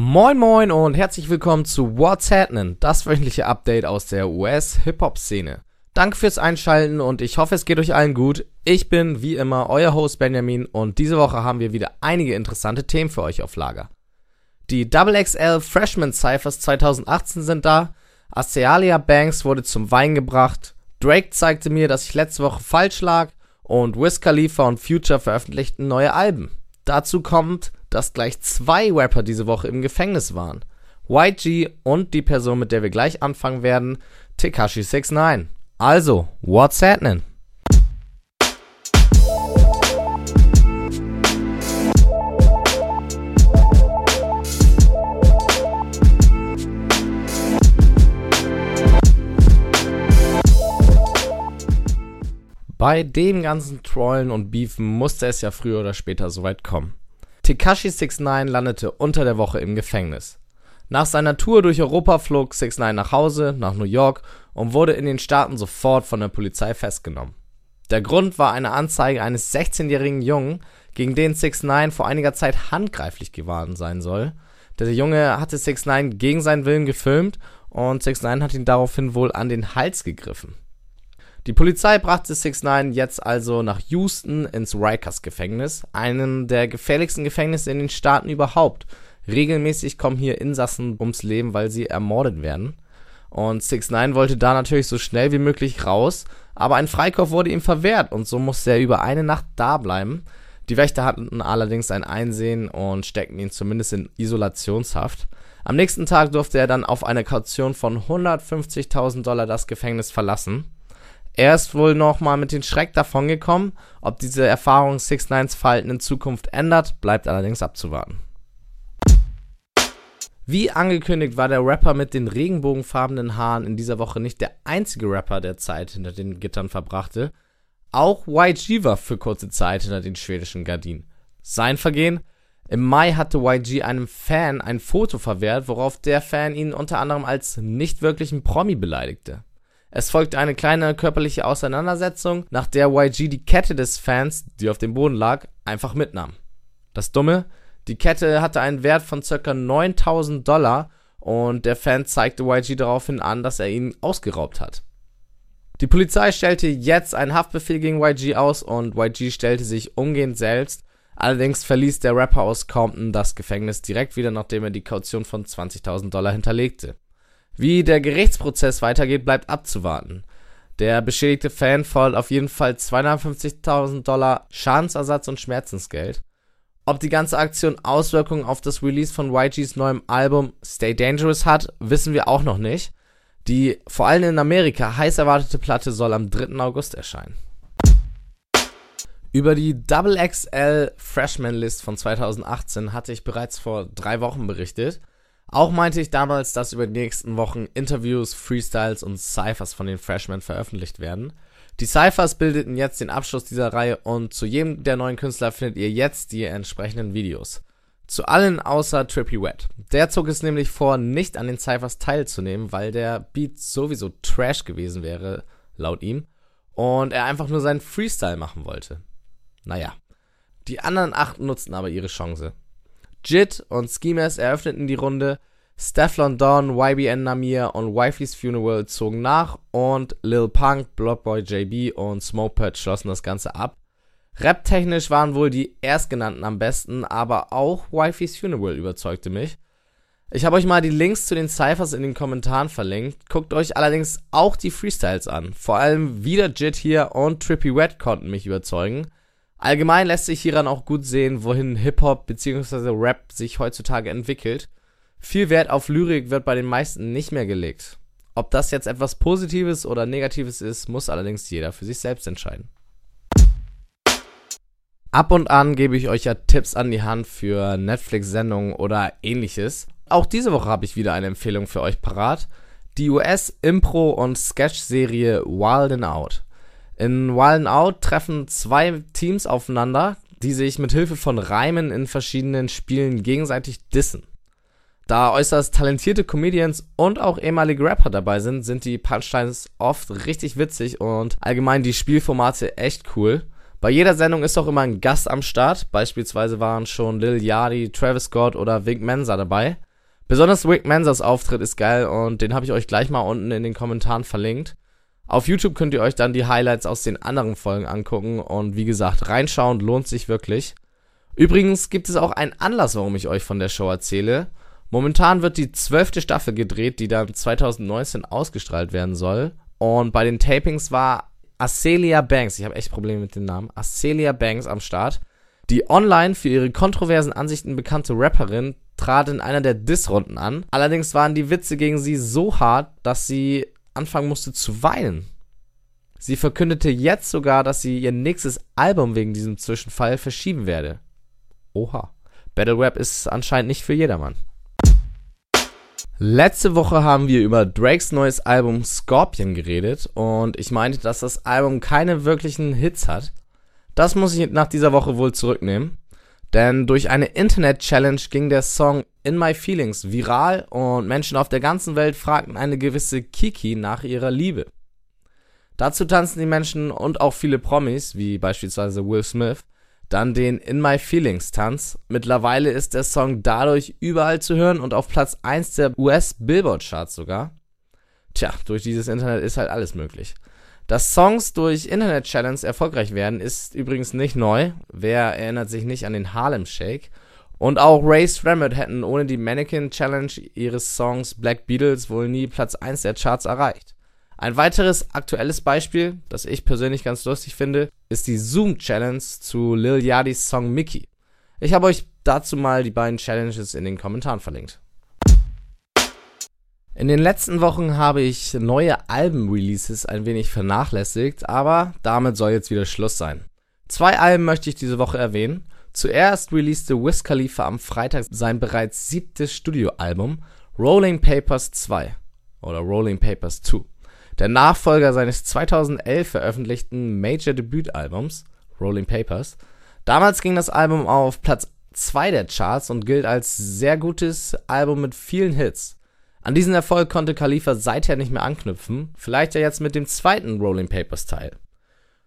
Moin moin und herzlich willkommen zu What's Happening, das wöchentliche Update aus der US-Hip-Hop-Szene. Danke fürs Einschalten und ich hoffe, es geht euch allen gut. Ich bin wie immer euer Host Benjamin und diese Woche haben wir wieder einige interessante Themen für euch auf Lager. Die XXL Freshman Cyphers 2018 sind da, Asealia Banks wurde zum Wein gebracht, Drake zeigte mir, dass ich letzte Woche falsch lag und Wiz Khalifa und Future veröffentlichten neue Alben. Dazu kommt, dass gleich zwei Rapper diese Woche im Gefängnis waren. YG und die Person, mit der wir gleich anfangen werden, Tekashi 69. Also, what's happening? Bei dem ganzen Trollen und Beefen musste es ja früher oder später soweit kommen. Tekashi 69 landete unter der Woche im Gefängnis. Nach seiner Tour durch Europa flog 69 nach Hause, nach New York und wurde in den Staaten sofort von der Polizei festgenommen. Der Grund war eine Anzeige eines 16-jährigen Jungen, gegen den 69 vor einiger Zeit handgreiflich geworden sein soll. Der Junge hatte 69 gegen seinen Willen gefilmt und 69 hat ihn daraufhin wohl an den Hals gegriffen. Die Polizei brachte 6 9 jetzt also nach Houston ins Rikers Gefängnis, einem der gefährlichsten Gefängnisse in den Staaten überhaupt. Regelmäßig kommen hier Insassen ums Leben, weil sie ermordet werden. Und 6 9 wollte da natürlich so schnell wie möglich raus, aber ein Freikauf wurde ihm verwehrt und so musste er über eine Nacht da bleiben. Die Wächter hatten allerdings ein Einsehen und steckten ihn zumindest in Isolationshaft. Am nächsten Tag durfte er dann auf eine Kaution von 150.000 Dollar das Gefängnis verlassen. Er ist wohl nochmal mit den Schreck davongekommen. Ob diese Erfahrung 6 9 Verhalten in Zukunft ändert, bleibt allerdings abzuwarten. Wie angekündigt war der Rapper mit den regenbogenfarbenen Haaren in dieser Woche nicht der einzige Rapper, der Zeit hinter den Gittern verbrachte. Auch YG war für kurze Zeit hinter den schwedischen Gardinen. Sein Vergehen? Im Mai hatte YG einem Fan ein Foto verwehrt, worauf der Fan ihn unter anderem als nicht wirklichen Promi beleidigte. Es folgte eine kleine körperliche Auseinandersetzung, nach der YG die Kette des Fans, die auf dem Boden lag, einfach mitnahm. Das Dumme, die Kette hatte einen Wert von ca. 9000 Dollar und der Fan zeigte YG daraufhin an, dass er ihn ausgeraubt hat. Die Polizei stellte jetzt einen Haftbefehl gegen YG aus und YG stellte sich umgehend selbst. Allerdings verließ der Rapper aus Compton das Gefängnis direkt wieder, nachdem er die Kaution von 20.000 Dollar hinterlegte. Wie der Gerichtsprozess weitergeht, bleibt abzuwarten. Der beschädigte Fan fordert auf jeden Fall 250.000 Dollar Schadensersatz und Schmerzensgeld. Ob die ganze Aktion Auswirkungen auf das Release von YGs neuem Album Stay Dangerous hat, wissen wir auch noch nicht. Die vor allem in Amerika heiß erwartete Platte soll am 3. August erscheinen. Über die XXL Freshman List von 2018 hatte ich bereits vor drei Wochen berichtet. Auch meinte ich damals, dass über die nächsten Wochen Interviews, Freestyles und Cyphers von den Freshmen veröffentlicht werden. Die Cyphers bildeten jetzt den Abschluss dieser Reihe und zu jedem der neuen Künstler findet ihr jetzt die entsprechenden Videos. Zu allen außer Trippy Wet. Der zog es nämlich vor, nicht an den Cyphers teilzunehmen, weil der Beat sowieso Trash gewesen wäre, laut ihm, und er einfach nur seinen Freestyle machen wollte. Naja. Die anderen acht nutzten aber ihre Chance. Jit und Schemes eröffneten die Runde, Stefflon Don, YBN Namir und Wifey's Funeral zogen nach und Lil Punk, Blockboy JB und Smokepad schlossen das Ganze ab. Rap-technisch waren wohl die erstgenannten am besten, aber auch Wifey's Funeral überzeugte mich. Ich habe euch mal die Links zu den Cyphers in den Kommentaren verlinkt. Guckt euch allerdings auch die Freestyles an. Vor allem wieder Jit hier und Trippy Wet konnten mich überzeugen. Allgemein lässt sich hieran auch gut sehen, wohin Hip-Hop bzw. Rap sich heutzutage entwickelt. Viel Wert auf Lyrik wird bei den meisten nicht mehr gelegt. Ob das jetzt etwas Positives oder Negatives ist, muss allerdings jeder für sich selbst entscheiden. Ab und an gebe ich euch ja Tipps an die Hand für Netflix-Sendungen oder ähnliches. Auch diese Woche habe ich wieder eine Empfehlung für euch parat. Die US-Impro- und Sketch-Serie Wild Out. In Wild Out treffen zwei Teams aufeinander, die sich mit Hilfe von Reimen in verschiedenen Spielen gegenseitig dissen. Da äußerst talentierte Comedians und auch ehemalige Rapper dabei sind, sind die Punchlines oft richtig witzig und allgemein die Spielformate echt cool. Bei jeder Sendung ist auch immer ein Gast am Start. Beispielsweise waren schon Lil Yachty, Travis Scott oder Vic Mensa dabei. Besonders Rick Mansers Auftritt ist geil und den habe ich euch gleich mal unten in den Kommentaren verlinkt. Auf YouTube könnt ihr euch dann die Highlights aus den anderen Folgen angucken und wie gesagt, reinschauen lohnt sich wirklich. Übrigens gibt es auch einen Anlass, warum ich euch von der Show erzähle. Momentan wird die zwölfte Staffel gedreht, die dann 2019 ausgestrahlt werden soll. Und bei den Tapings war Acelia Banks, ich habe echt Probleme mit dem Namen, Acelia Banks am Start. Die online für ihre kontroversen Ansichten bekannte Rapperin trat in einer der Diss-Runden an. Allerdings waren die Witze gegen sie so hart, dass sie anfangen musste zu weinen. Sie verkündete jetzt sogar, dass sie ihr nächstes Album wegen diesem Zwischenfall verschieben werde. Oha. Battle Rap ist anscheinend nicht für jedermann. Letzte Woche haben wir über Drakes neues Album Scorpion geredet und ich meinte, dass das Album keine wirklichen Hits hat. Das muss ich nach dieser Woche wohl zurücknehmen, denn durch eine Internet-Challenge ging der Song In My Feelings viral und Menschen auf der ganzen Welt fragten eine gewisse Kiki nach ihrer Liebe. Dazu tanzen die Menschen und auch viele Promis, wie beispielsweise Will Smith, dann den In My Feelings Tanz. Mittlerweile ist der Song dadurch überall zu hören und auf Platz 1 der US Billboard Charts sogar. Tja, durch dieses Internet ist halt alles möglich. Dass Songs durch Internet Challenge erfolgreich werden, ist übrigens nicht neu. Wer erinnert sich nicht an den Harlem Shake? Und auch Ray Strammet hätten ohne die Mannequin Challenge ihres Songs Black Beatles wohl nie Platz 1 der Charts erreicht. Ein weiteres aktuelles Beispiel, das ich persönlich ganz lustig finde, ist die Zoom Challenge zu Lil Yachty's Song Mickey. Ich habe euch dazu mal die beiden Challenges in den Kommentaren verlinkt. In den letzten Wochen habe ich neue Alben-Releases ein wenig vernachlässigt, aber damit soll jetzt wieder Schluss sein. Zwei Alben möchte ich diese Woche erwähnen. Zuerst releaste Wiz Khalifa am Freitag sein bereits siebtes Studioalbum Rolling Papers 2 oder Rolling Papers 2 der Nachfolger seines 2011 veröffentlichten Major-Debütalbums Rolling Papers. Damals ging das Album auf Platz 2 der Charts und gilt als sehr gutes Album mit vielen Hits. An diesen Erfolg konnte Khalifa seither nicht mehr anknüpfen, vielleicht ja jetzt mit dem zweiten Rolling Papers Teil.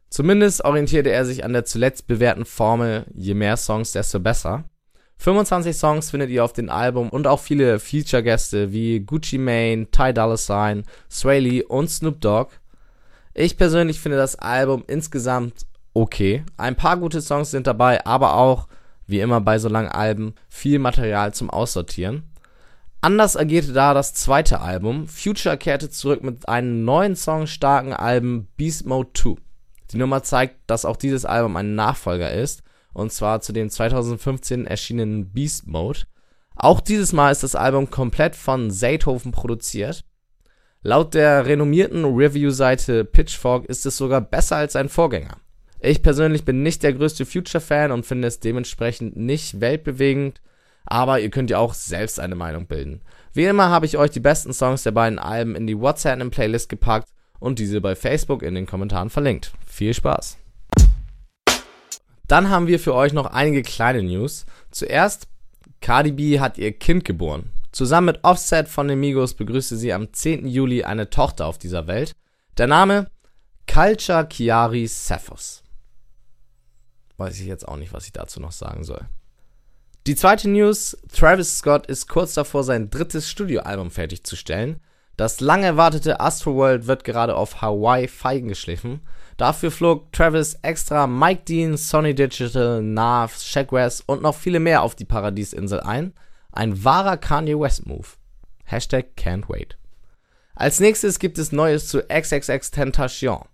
Zumindest orientierte er sich an der zuletzt bewährten Formel, je mehr Songs, desto besser. 25 Songs findet ihr auf dem Album und auch viele Feature-Gäste wie Gucci Mane, Ty Dolla Sign, Sway Lee und Snoop Dogg. Ich persönlich finde das Album insgesamt okay. Ein paar gute Songs sind dabei, aber auch, wie immer bei so langen Alben, viel Material zum Aussortieren. Anders agierte da das zweite Album. Future kehrte zurück mit einem neuen Song starken Album Beast Mode 2. Die Nummer zeigt, dass auch dieses Album ein Nachfolger ist und zwar zu dem 2015 erschienenen Beast Mode. Auch dieses Mal ist das Album komplett von Seithofen produziert. Laut der renommierten Review-Seite Pitchfork ist es sogar besser als sein Vorgänger. Ich persönlich bin nicht der größte Future-Fan und finde es dementsprechend nicht weltbewegend, aber ihr könnt ja auch selbst eine Meinung bilden. Wie immer habe ich euch die besten Songs der beiden Alben in die WhatsApp Playlist gepackt und diese bei Facebook in den Kommentaren verlinkt. Viel Spaß! Dann haben wir für euch noch einige kleine News. Zuerst, Cardi B hat ihr Kind geboren. Zusammen mit Offset von den Migos begrüßte sie am 10. Juli eine Tochter auf dieser Welt. Der Name Culture Chiari Cephos. Weiß ich jetzt auch nicht, was ich dazu noch sagen soll. Die zweite News, Travis Scott ist kurz davor, sein drittes Studioalbum fertigzusellen. Das lang erwartete Astroworld wird gerade auf Hawaii feigen geschliffen. Dafür flog Travis extra Mike Dean, Sony Digital, Nav, Shaq West und noch viele mehr auf die Paradiesinsel ein. Ein wahrer Kanye West Move. Hashtag can't wait. Als nächstes gibt es Neues zu XXX Tentation.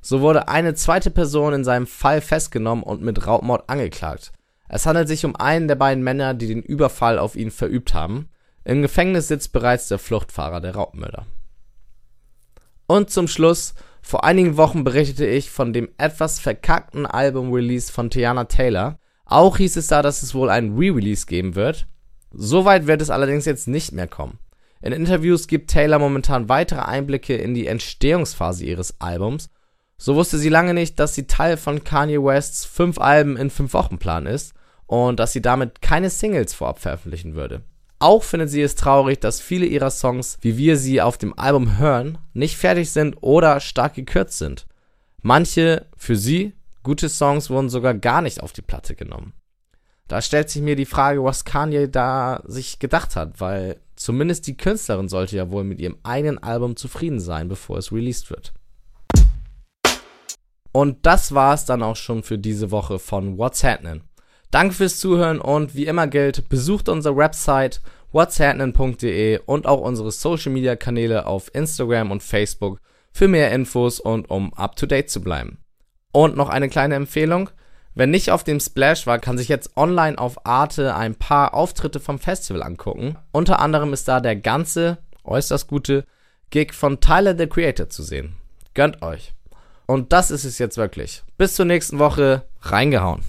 So wurde eine zweite Person in seinem Fall festgenommen und mit Raubmord angeklagt. Es handelt sich um einen der beiden Männer, die den Überfall auf ihn verübt haben. Im Gefängnis sitzt bereits der Fluchtfahrer der Raubmörder. Und zum Schluss vor einigen Wochen berichtete ich von dem etwas verkackten Album-Release von Tiana Taylor. Auch hieß es da, dass es wohl ein Re-Release geben wird. Soweit wird es allerdings jetzt nicht mehr kommen. In Interviews gibt Taylor momentan weitere Einblicke in die Entstehungsphase ihres Albums. So wusste sie lange nicht, dass sie Teil von Kanye Wests 5 Alben in 5 Wochen Plan ist und dass sie damit keine Singles vorab veröffentlichen würde. Auch findet sie es traurig, dass viele ihrer Songs, wie wir sie auf dem Album hören, nicht fertig sind oder stark gekürzt sind. Manche, für sie, gute Songs wurden sogar gar nicht auf die Platte genommen. Da stellt sich mir die Frage, was Kanye da sich gedacht hat, weil zumindest die Künstlerin sollte ja wohl mit ihrem eigenen Album zufrieden sein, bevor es released wird. Und das war's dann auch schon für diese Woche von What's Happening. Danke fürs Zuhören und wie immer gilt, besucht unsere Website whatshappening.de und auch unsere Social Media Kanäle auf Instagram und Facebook für mehr Infos und um up to date zu bleiben. Und noch eine kleine Empfehlung. Wer nicht auf dem Splash war, kann sich jetzt online auf Arte ein paar Auftritte vom Festival angucken. Unter anderem ist da der ganze, äußerst gute Gig von Tyler the Creator zu sehen. Gönnt euch. Und das ist es jetzt wirklich. Bis zur nächsten Woche. Reingehauen.